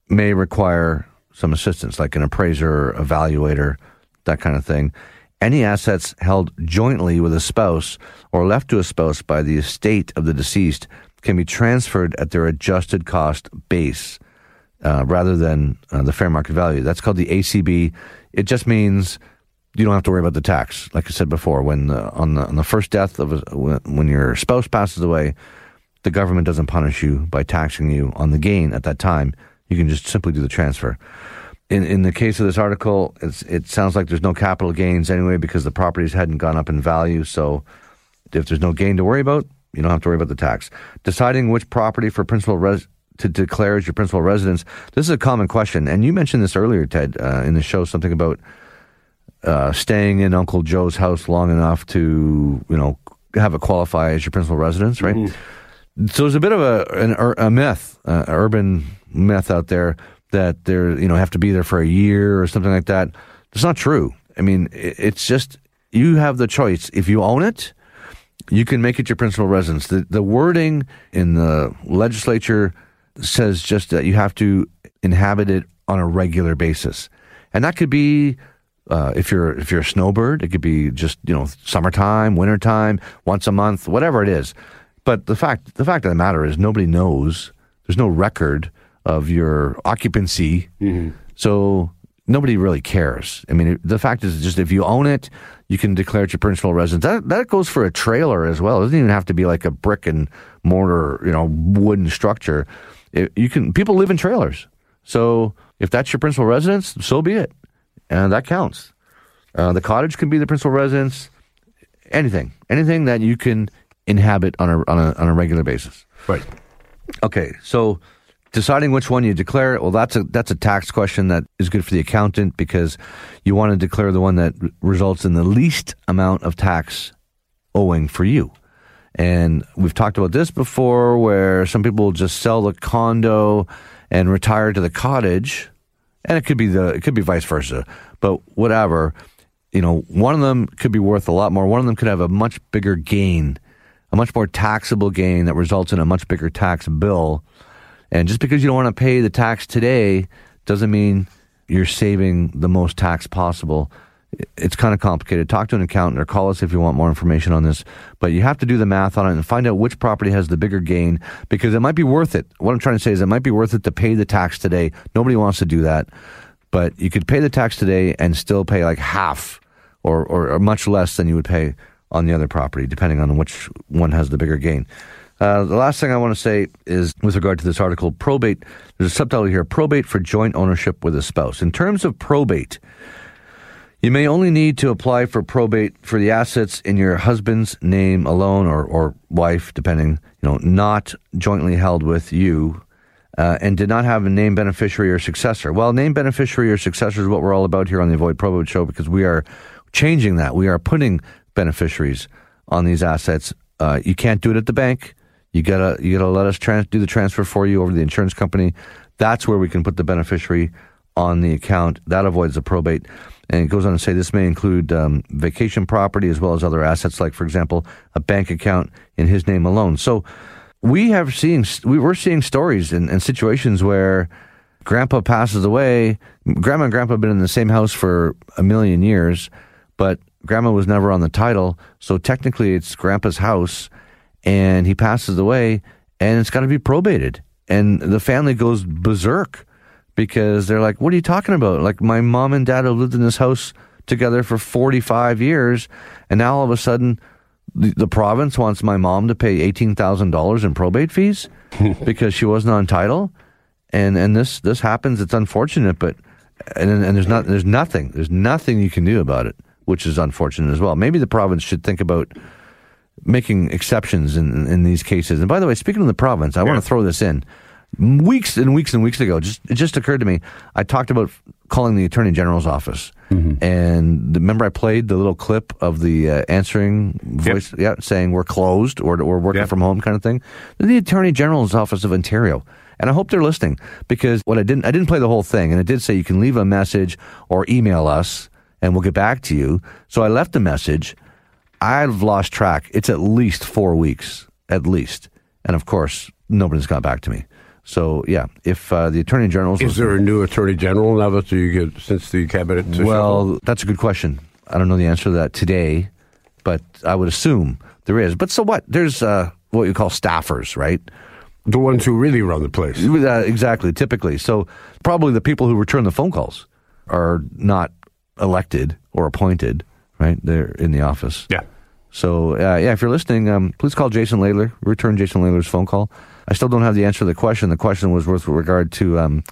may require some assistance, like an appraiser, evaluator, that kind of thing. Any assets held jointly with a spouse or left to a spouse by the estate of the deceased can be transferred at their adjusted cost base uh, rather than uh, the fair market value. That's called the ACB. It just means you don't have to worry about the tax. Like I said before, when the, on the on the first death of a, when your spouse passes away, the government doesn't punish you by taxing you on the gain at that time. You can just simply do the transfer. In in the case of this article, it sounds like there's no capital gains anyway because the properties hadn't gone up in value. So if there's no gain to worry about, you don't have to worry about the tax. Deciding which property for principal res- to declare as your principal residence. This is a common question, and you mentioned this earlier, Ted, uh, in the show, something about uh, staying in Uncle Joe's house long enough to you know have it qualify as your principal residence, right? Mm-hmm. So there's a bit of a an, a myth, uh, urban myth out there that they're you know have to be there for a year or something like that. It's not true. I mean, it's just you have the choice. If you own it, you can make it your principal residence. The the wording in the legislature says just that you have to inhabit it on a regular basis, and that could be uh, if you're if you're a snowbird, it could be just you know summertime, wintertime, once a month, whatever it is. But the fact the fact of the matter is nobody knows. There's no record of your occupancy, mm-hmm. so nobody really cares. I mean, the fact is just if you own it, you can declare it your principal residence. That that goes for a trailer as well. It doesn't even have to be like a brick and mortar, you know, wooden structure. It, you can people live in trailers, so if that's your principal residence, so be it, and that counts. Uh, the cottage can be the principal residence. Anything, anything that you can inhabit on a on a on a regular basis. Right. Okay, so deciding which one you declare well that's a that's a tax question that is good for the accountant because you want to declare the one that results in the least amount of tax owing for you and we've talked about this before where some people just sell the condo and retire to the cottage and it could be the it could be vice versa but whatever you know one of them could be worth a lot more one of them could have a much bigger gain much more taxable gain that results in a much bigger tax bill and just because you don't want to pay the tax today doesn't mean you're saving the most tax possible. It's kind of complicated. Talk to an accountant or call us if you want more information on this. But you have to do the math on it and find out which property has the bigger gain because it might be worth it. What I'm trying to say is it might be worth it to pay the tax today. Nobody wants to do that. But you could pay the tax today and still pay like half or, or, or much less than you would pay on the other property, depending on which one has the bigger gain. Uh, the last thing I want to say is with regard to this article, probate. There's a subtitle here: probate for joint ownership with a spouse. In terms of probate, you may only need to apply for probate for the assets in your husband's name alone or, or wife, depending, you know, not jointly held with you, uh, and did not have a name beneficiary or successor. Well, name beneficiary or successor is what we're all about here on the Avoid Probate Show because we are changing that. We are putting beneficiaries on these assets. Uh, you can't do it at the bank. You gotta you gotta let us trans- do the transfer for you over the insurance company. That's where we can put the beneficiary on the account. That avoids the probate. And it goes on to say this may include um, vacation property as well as other assets, like, for example, a bank account in his name alone. So we have seen, we were seeing stories and, and situations where grandpa passes away. Grandma and grandpa have been in the same house for a million years, but grandma was never on the title. So technically, it's grandpa's house, and he passes away, and it's got to be probated. And the family goes berserk because they're like, what are you talking about? Like, my mom and dad have lived in this house together for 45 years, and now all of a sudden, the, the province wants my mom to pay $18,000 in probate fees because she wasn't on title. And, and this, this happens. It's unfortunate, but, and, and there's not, there's nothing, there's nothing you can do about it, which is unfortunate as well. Maybe the province should think about making exceptions in, in these cases. And by the way, speaking of the province, I yeah. want to throw this in. Weeks and weeks and weeks ago, just it just occurred to me. I talked about calling the attorney general's office, mm-hmm. and remember I played the little clip of the uh, answering voice, yep. yeah, saying we're closed or we're working yep. from home kind of thing. The attorney general's office of Ontario. And I hope they're listening because what I didn't I didn't play the whole thing, and it did say you can leave a message or email us, and we'll get back to you. So I left a message. I've lost track. It's at least four weeks, at least, and of course nobody's got back to me. So yeah, if uh, the attorney general is there a new attorney general now that you get since the cabinet? Well, that's a good question. I don't know the answer to that today, but I would assume there is. But so what? There's uh, what you call staffers, right? The ones who really run the place. Uh, exactly, typically. So probably the people who return the phone calls are not elected or appointed, right? They're in the office. Yeah. So uh, yeah, if you're listening, um, please call Jason Laidler, Return Jason Laidler's phone call. I still don't have the answer to the question. The question was with regard to um,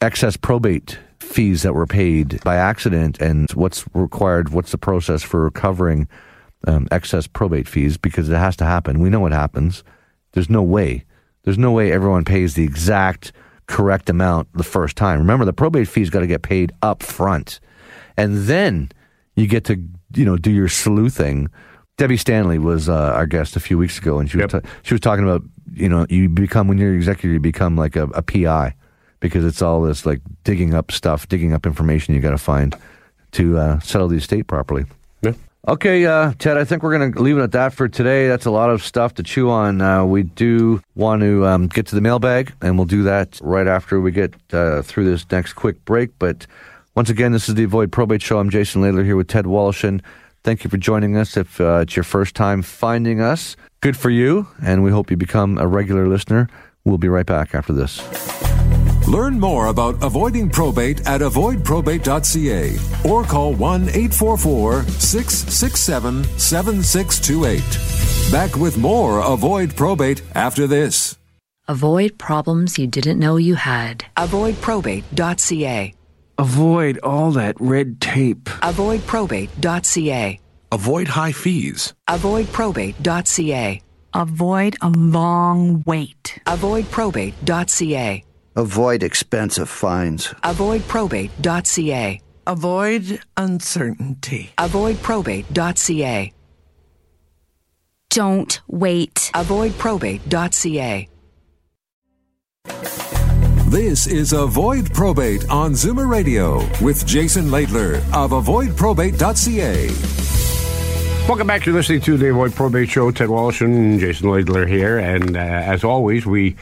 excess probate fees that were paid by accident and what's required, what's the process for recovering um, excess probate fees because it has to happen. We know what happens. There's no way. There's no way everyone pays the exact correct amount the first time. Remember, the probate fees got to get paid up front. And then you get to, you know, do your sleuthing. Debbie Stanley was uh, our guest a few weeks ago, and she yep. was ta- she was talking about you know, you become when you're executive, you become like a, a PI because it's all this like digging up stuff, digging up information you got to find to uh, settle the estate properly. Yeah. Okay, uh, Ted, I think we're going to leave it at that for today. That's a lot of stuff to chew on. Uh, we do want to um, get to the mailbag, and we'll do that right after we get uh, through this next quick break. But once again, this is the Avoid Probate Show. I'm Jason Laidler here with Ted Woloshyn. Thank you for joining us. If uh, it's your first time finding us, good for you, and we hope you become a regular listener. We'll be right back after this. Learn more about avoiding probate at avoidprobate.ca or call 1 844 667 7628. Back with more Avoid Probate after this. Avoid problems you didn't know you had. Avoidprobate.ca. Avoid all that red tape. Avoidprobate.ca. Avoid high fees. Avoidprobate.ca. Avoid a long wait. Avoidprobate.ca. Avoid expensive fines. Avoidprobate.ca. Avoid uncertainty. Avoidprobate.ca. Don't wait. Avoidprobate.ca. This is Avoid Probate on Zoomer Radio with Jason Laidler of avoidprobate.ca. Welcome back. You're listening to the Avoid Probate Show. Ted Woloshyn, Jason Laidler here. And uh, as always, we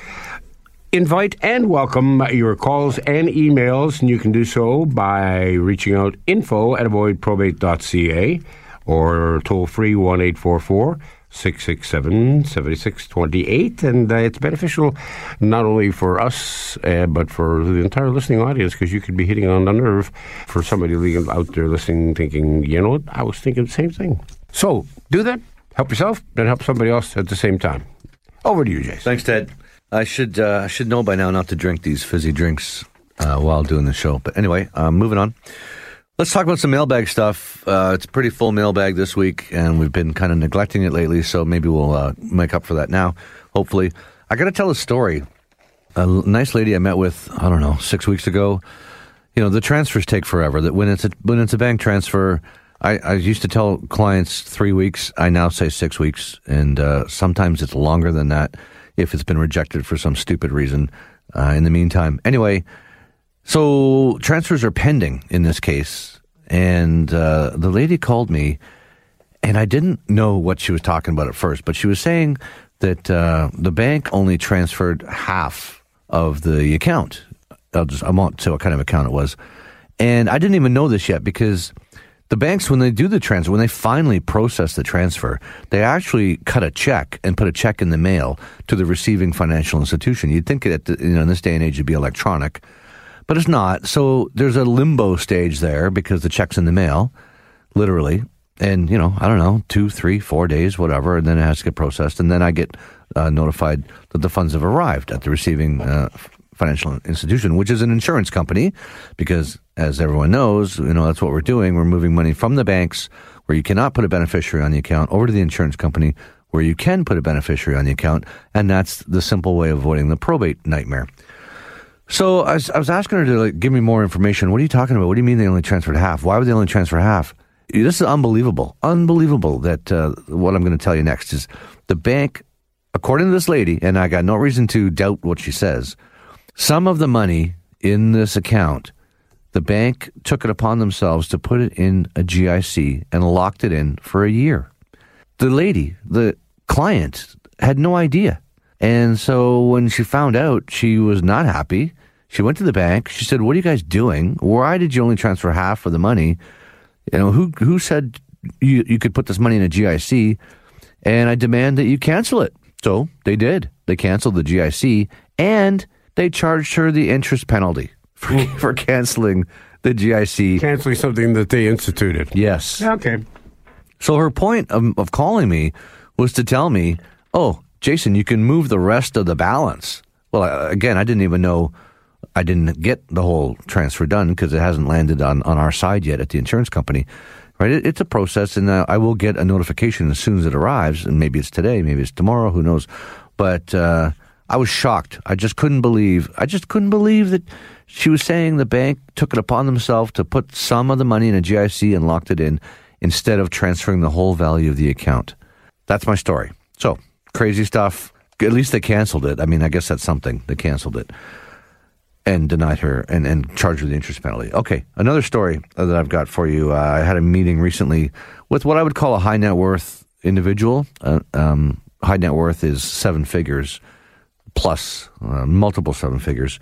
invite and welcome your calls and emails. And you can do so by reaching out info at avoidprobate.ca or toll free 1 844 667 7628. And uh, it's beneficial not only for us, uh, but for the entire listening audience, because you could be hitting on the nerve for somebody out there listening, thinking, you know what, I was thinking the same thing. So do that, help yourself, and help somebody else at the same time. Over to you, Jason. Thanks, Ted. I should uh, I should know by now not to drink these fizzy drinks uh, while doing the show. But anyway, uh, moving on. Let's talk about some mailbag stuff. Uh, it's a pretty full mailbag this week, and we've been kind of neglecting it lately, so maybe we'll uh, make up for that now, hopefully. I got to tell a story. A nice lady I met with, I don't know, six weeks ago. You know, the transfers take forever. That when it's a, when it's a bank transfer, I, I used to tell clients three weeks. I now say six weeks, and uh, sometimes it's longer than that if it's been rejected for some stupid reason. Uh, in the meantime, anyway, so transfers are pending in this case, and uh, the lady called me, and I didn't know what she was talking about at first, but she was saying that uh, the bank only transferred half of the account. I'll just I won't say what kind of account it was, and I didn't even know this yet because the banks when they do the transfer when they finally process the transfer they actually cut a check and put a check in the mail to the receiving financial institution you'd think that you know in this day and age it'd be electronic but it's not so there's a limbo stage there because the check's in the mail literally and you know i don't know two three four days whatever and then it has to get processed and then i get uh, notified that the funds have arrived at the receiving uh, financial institution, which is an insurance company, because as everyone knows, you know that's what we're doing. We're moving money from the banks where you cannot put a beneficiary on the account over to the insurance company where you can put a beneficiary on the account, and that's the simple way of avoiding the probate nightmare. So I was, I was asking her to like, give me more information. What are you talking about? What do you mean they only transferred half? Why would they only transfer half? This is unbelievable. Unbelievable that uh, what I'm going to tell you next is the bank, according to this lady, and I got no reason to doubt what she says, some of the money in this account, the bank took it upon themselves to put it in a GIC and locked it in for a year. The lady, the client, had no idea. And so when she found out, she was not happy. She went to the bank. She said, "What are you guys doing? Why did you only transfer half of the money? You know, who who said you you could put this money in a GIC?" And I demand that you cancel it. So they did. They canceled the GIC and they charged her the interest penalty for, hmm. for canceling the GIC. Canceling something that they instituted. Yes. Okay. So her point of, of calling me was to tell me, oh, Jason, you can move the rest of the balance. Well, again, I didn't even know I didn't get the whole transfer done because it hasn't landed on, on our side yet at the insurance company. Right? It, it's a process, and uh, I will get a notification as soon as it arrives. And maybe it's today, maybe it's tomorrow, who knows? But uh, I was shocked. I just couldn't believe. I just couldn't believe that she was saying the bank took it upon themselves to put some of the money in a GIC and locked it in instead of transferring the whole value of the account. That's my story. So crazy stuff. At least they canceled it. I mean, I guess that's something. They canceled it and denied her and, and charged her the interest penalty. Okay, another story that I've got for you. Uh, I had a meeting recently with what I would call a high net worth individual. Uh, um, high net worth is seven figures plus, uh, multiple seven figures.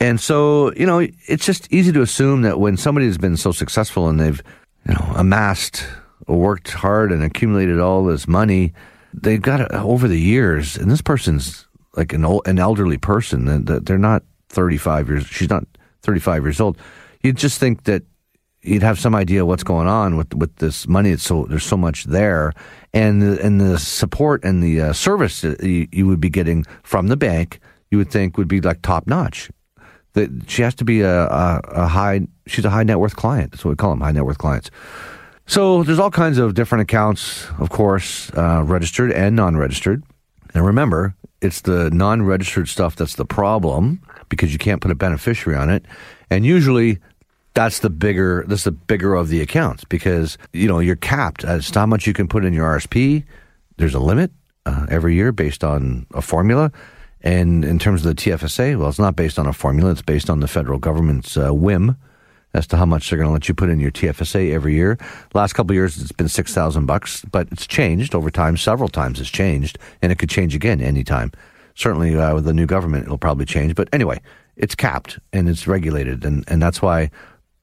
And so, you know, it's just easy to assume that when somebody has been so successful and they've, you know, amassed, worked hard and accumulated all this money, they've got it over the years. And this person's like an old, an elderly person, that they're not 35 years. She's not 35 years old. You'd just think that you'd have some idea what's going on with with this money. It's so there's so much there, and the, and the support and the uh, service that you, you would be getting from the bank, you would think would be like top notch. That she has to be a, a, a high. She's a high net worth client. That's what we call them, high net worth clients. So there's all kinds of different accounts, of course, uh, registered and non-registered. And remember, it's the non-registered stuff that's the problem because you can't put a beneficiary on it. And usually that's the bigger that's the bigger of the accounts because you know you're capped as to how much you can put in your RSP. There's a limit uh, every year based on a formula. And in terms of the TFSA, well, it's not based on a formula. It's based on the federal government's uh, whim as to how much they're going to let you put in your TFSA every year. Last couple years, it's been six thousand bucks, but it's changed over time. Several times it's changed, and it could change again anytime. Certainly, uh, with the new government, it'll probably change. But anyway, it's capped and it's regulated, and and that's why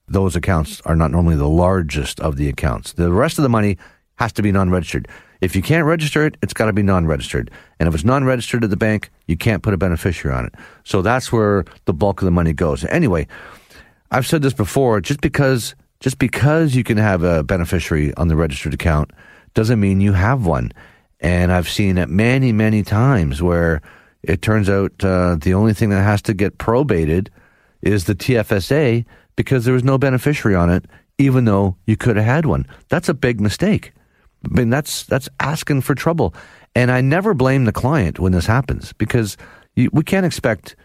those accounts are not normally the largest of the accounts. The rest of the money has to be non-registered. If you can't register it, it's got to be non-registered. And if it's non-registered at the bank, you can't put a beneficiary on it. So that's where the bulk of the money goes. Anyway, I've said this before, just because just because you can have a beneficiary on the registered account doesn't mean you have one. And I've seen it many, many times where it turns out uh, the only thing that has to get probated is the TFSA because there was no beneficiary on it, even though you could have had one. That's a big mistake. I mean, that's that's asking for trouble. And I never blame the client when this happens because you, we can't expect,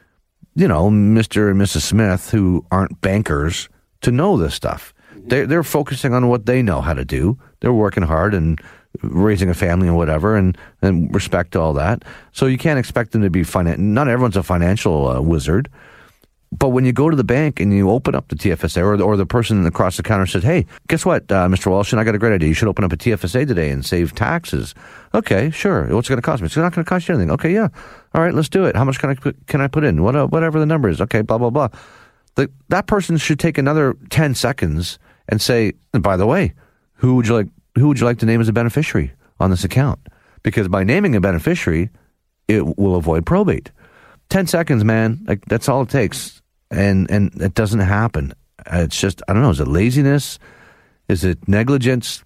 you know, Mr. and Mrs. Smith who aren't bankers to know this stuff. They're, they're focusing on what they know how to do. They're working hard and raising a family and whatever, and, and respect all that. So you can't expect them to be finan- Not everyone's a financial uh, wizard. But when you go to the bank and you open up the TFSA, or, or the person across the counter says, "Hey, guess what, uh, Mr. Walsh? I got a great idea. You should open up a TFSA today and save taxes." Okay, sure. What's it going to cost me? It's not going to cost you anything. Okay, yeah. All right, let's do it. How much can I put, can I put in? What, uh, whatever the number is. Okay, blah blah blah. The, that person should take another ten seconds and say, and "By the way, who would you like? Who would you like to name as a beneficiary on this account?" Because by naming a beneficiary, it will avoid probate. Ten seconds, man. Like that's all it takes and and it doesn't happen. It's just I don't know. Is it laziness? Is it negligence?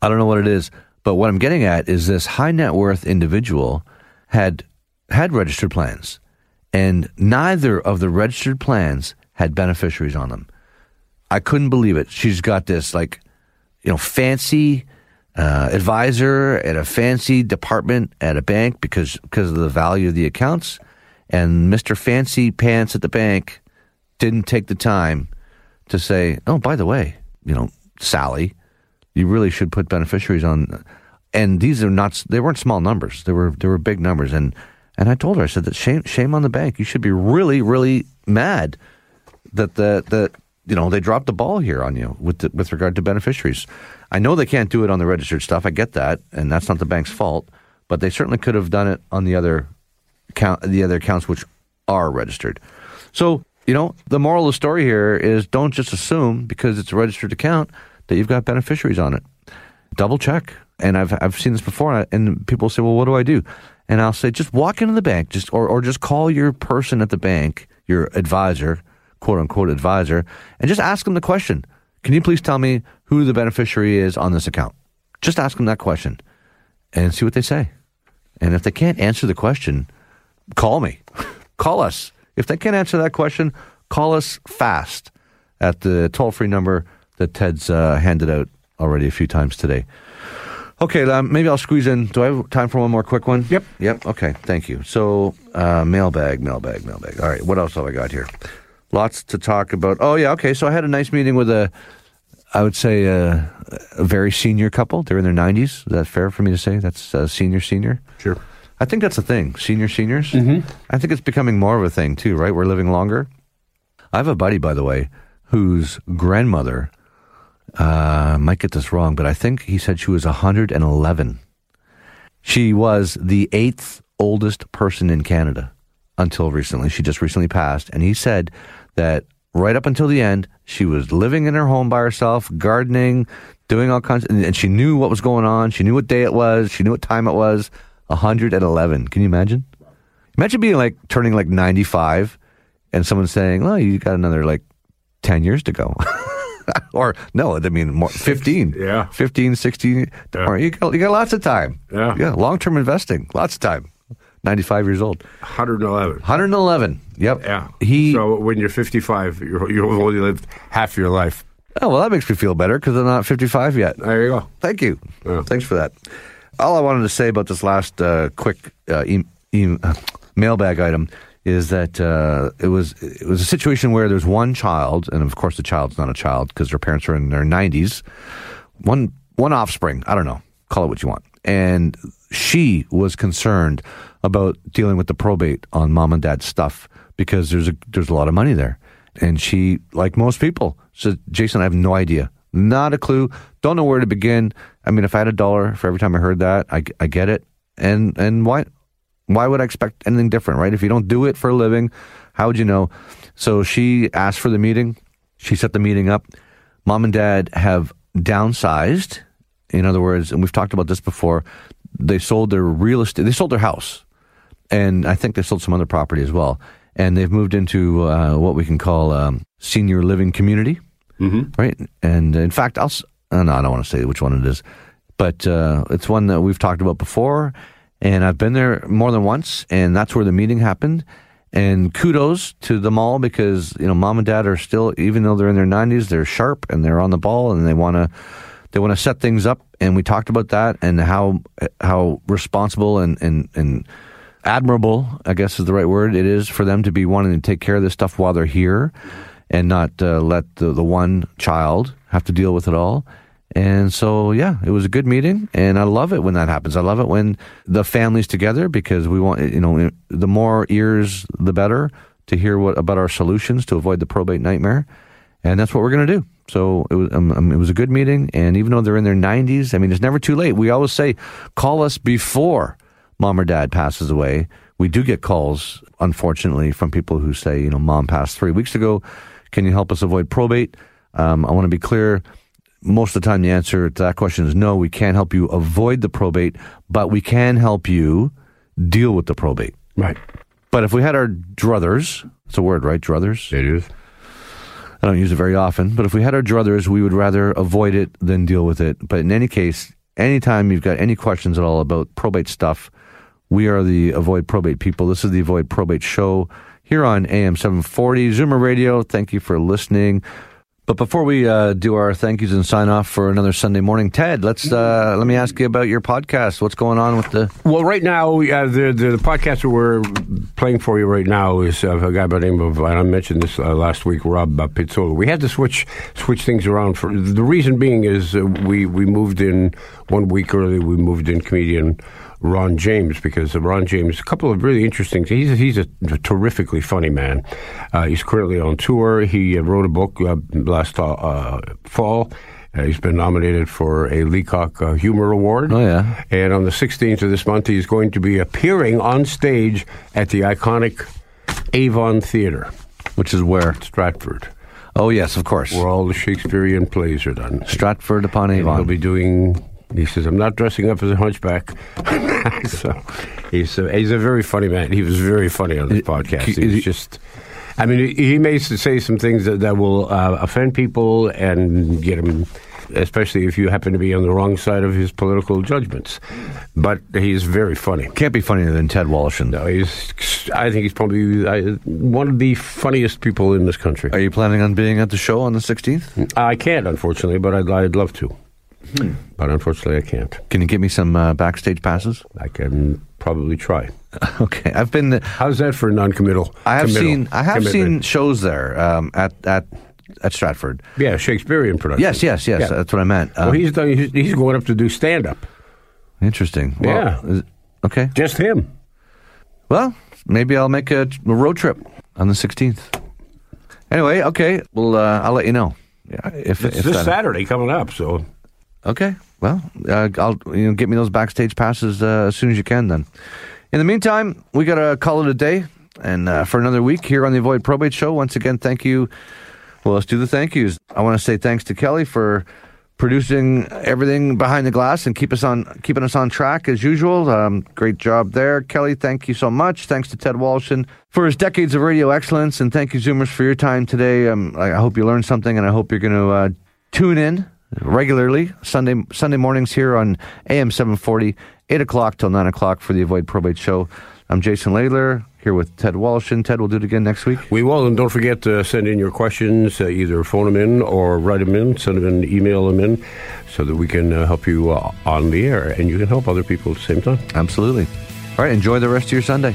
I don't know what it is. But what I'm getting at is this high net worth individual had had registered plans, and neither of the registered plans had beneficiaries on them. I couldn't believe it. She's got this like you know fancy uh, advisor at a fancy department at a bank because because of the value of the accounts, and Mister Fancy Pants at the bank didn't take the time to say, oh, by the way, you know, Sally, you really should put beneficiaries on. And these are not, they weren't small numbers. They were, they were big numbers. And, and I told her, I said that shame, shame on the bank. You should be really, really mad that the, that, you know, they dropped the ball here on you with, the, with regard to beneficiaries. I know they can't do it on the registered stuff. I get that. And that's not the bank's fault, but they certainly could have done it on the other count, the other accounts which are registered. So you know, the moral of the story here is don't just assume because it's a registered account that you've got beneficiaries on it. Double check. And I've I've seen this before, and people say, "Well, what do I do?" And I'll say, just walk into the bank, just or or just call your person at the bank, your advisor, quote unquote advisor, and just ask them the question: Can you please tell me who the beneficiary is on this account? Just ask them that question, and see what they say. And if they can't answer the question, call me, call us. If they can't answer that question, call us fast at the toll free number that Ted's uh, handed out already a few times today. Okay, um, maybe I'll squeeze in. Do I have time for one more quick one? Yep. Yep. Okay, thank you. So, uh, mailbag, mailbag, mailbag. All right, what else have I got here? Lots to talk about. Oh, yeah, okay. So I had a nice meeting with a, I would say, a, a very senior couple. They're in their 90s. Is that fair for me to say? That's a senior, senior? Sure. I think that's a thing. Senior seniors. Mm-hmm. I think it's becoming more of a thing too. Right? We're living longer. I have a buddy, by the way, whose grandmother uh, might get this wrong, but I think he said she was 111. She was the eighth oldest person in Canada until recently. She just recently passed, and he said that right up until the end, she was living in her home by herself, gardening, doing all kinds, of, and she knew what was going on. She knew what day it was. She knew what time it was. 111. Can you imagine? Imagine being like turning like 95 and someone saying, well, you got another like 10 years to go. or no, I mean more 15. yeah. 15, 16. Yeah. Or you got, you got lots of time. Yeah. Yeah. Long term investing, lots of time. 95 years old. 111. 111. Yep. Yeah. He. So when you're 55, you're, you've only lived half your life. Oh, well, that makes me feel better because I'm not 55 yet. There you go. Thank you. Yeah. Thanks for that. All I wanted to say about this last uh, quick uh, e- e- uh, mailbag item is that uh, it was it was a situation where there's one child, and of course the child's not a child because their parents are in their 90s. One one offspring, I don't know, call it what you want, and she was concerned about dealing with the probate on mom and dad's stuff because there's a there's a lot of money there, and she, like most people, said, "Jason, I have no idea." Not a clue. Don't know where to begin. I mean, if I had a dollar for every time I heard that, I, I get it. And and why why would I expect anything different, right? If you don't do it for a living, how would you know? So she asked for the meeting. She set the meeting up. Mom and dad have downsized. In other words, and we've talked about this before, they sold their real estate. They sold their house, and I think they sold some other property as well. And they've moved into uh, what we can call um, senior living community Mm-hmm. right? And in fact, I'll. Uh, no, I don't want to say which one it is, but uh, it's one that we've talked about before, and I've been there more than once, and that's where the meeting happened. And kudos to the mall because you know mom and dad are still, even though they're in their 90s, they're sharp and they're on the ball, and they want to they want to set things up. And we talked about that and how how responsible and and and admirable, I guess is the right word, it is for them to be wanting to take care of this stuff while they're here and not uh, let the, the one child have to deal with it all. And so, yeah, it was a good meeting, and I love it when that happens. I love it when the family's together because we want, you know, the more ears, the better to hear what about our solutions to avoid the probate nightmare, and that's what we're going to do. So it was, um, um, it was a good meeting, and even though they're in their 90s, I mean, it's never too late. We always say, call us before mom or dad passes away. We do get calls, unfortunately, from people who say, you know, mom passed three weeks ago. Can you help us avoid probate? Um, I want to be clear. Most of the time, the answer to that question is no, we can't help you avoid the probate, but we can help you deal with the probate. Right. But if we had our druthers, it's a word, right? Druthers? It is. I don't use it very often, but if we had our druthers, we would rather avoid it than deal with it. But in any case, anytime you've got any questions at all about probate stuff, we are the Avoid Probate people. This is the Avoid Probate show here on AM 740 Zoomer Radio. Thank you for listening. But before we uh, do our thank yous and sign off for another Sunday morning, Ted, let's uh, let me ask you about your podcast. What's going on with the? Well, right now, uh, the, the, the podcast that we're playing for you right now is uh, a guy by the name of I mentioned this uh, last week, Rob uh, Pizzola. We had to switch switch things around for the reason being is we we moved in one week early. We moved in comedian Ron James because Ron James, a couple of really interesting. He's a, he's a terrifically funny man. Uh, he's currently on tour. He uh, wrote a book uh, last uh, fall. Uh, he's been nominated for a Leacock uh, Humor Award. Oh yeah! And on the 16th of this month, he's going to be appearing on stage at the iconic Avon Theatre, which is where Stratford. Oh yes, of course. Where all the Shakespearean plays are done. Stratford upon Avon. And he'll be doing he says, "I'm not dressing up as a hunchback." so he's a, he's a very funny man. He was very funny on this podcast. He He's just. I mean, he may say some things that, that will uh, offend people and get him, especially if you happen to be on the wrong side of his political judgments. But he's very funny. Can't be funnier than Ted Woloshyn. No, he's. I think he's probably uh, one of the funniest people in this country. Are you planning on being at the show on the 16th? I can't, unfortunately, but I'd, I'd love to. Hmm. But unfortunately, I can't. Can you give me some uh, backstage passes? I can probably try. okay, I've been. How's that for non-committal? I have seen. I have commitment. seen shows there um, at at at Stratford. Yeah, Shakespearean production. Yes, yes, yes. Yeah. That's what I meant. well, Um, he's done. He's, he's going up to do stand-up. interesting. Well, Yeah. is- okay. Just him. Well, maybe I'll make a, a road trip on the 16th. Anyway, okay. Well, uh, I'll let you know. Yeah, if, It's if this that- Saturday coming up. So Okay. Well, uh, I'll you know get me those backstage passes uh, as soon as you can. Then. In the meantime, we got to call it a day, and uh, for another week here on the Avoid Probate Show. Once again, thank you. Well, let's do the thank yous. I want to say thanks to Kelly for producing everything behind the glass and keep us on keeping us on track as usual. Um, great job there, Kelly. Thank you so much. Thanks to Ted Woloshyn for his decades of radio excellence, and thank you, Zoomers, for your time today. Um, I I hope you learned something, and I hope you're going to uh, tune in regularly Sunday Sunday mornings here on AM 740, 8 o'clock till 9 o'clock for the Avoid Probate Show. I'm Jason Laidler here with Ted Woloshyn. Ted, we'll do it again next week. we will, and don't forget to send in your questions. Uh, either phone them in or write them in. Send them in, email them in, so that we can uh, help you uh, on the air, and you can help other people at the same time. Absolutely. All right, enjoy the rest of your Sunday.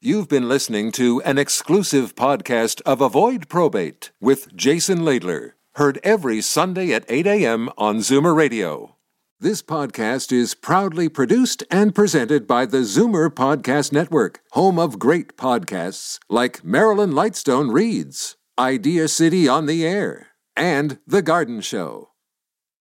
You've been listening to an exclusive podcast of Avoid Probate with Jason Laidler. Heard every Sunday at 8 a.m. on Zoomer Radio. This podcast is proudly produced and presented by the Zoomer Podcast Network, home of great podcasts like Marilyn Lightstone Reads, Idea City on the Air, and The Garden Show.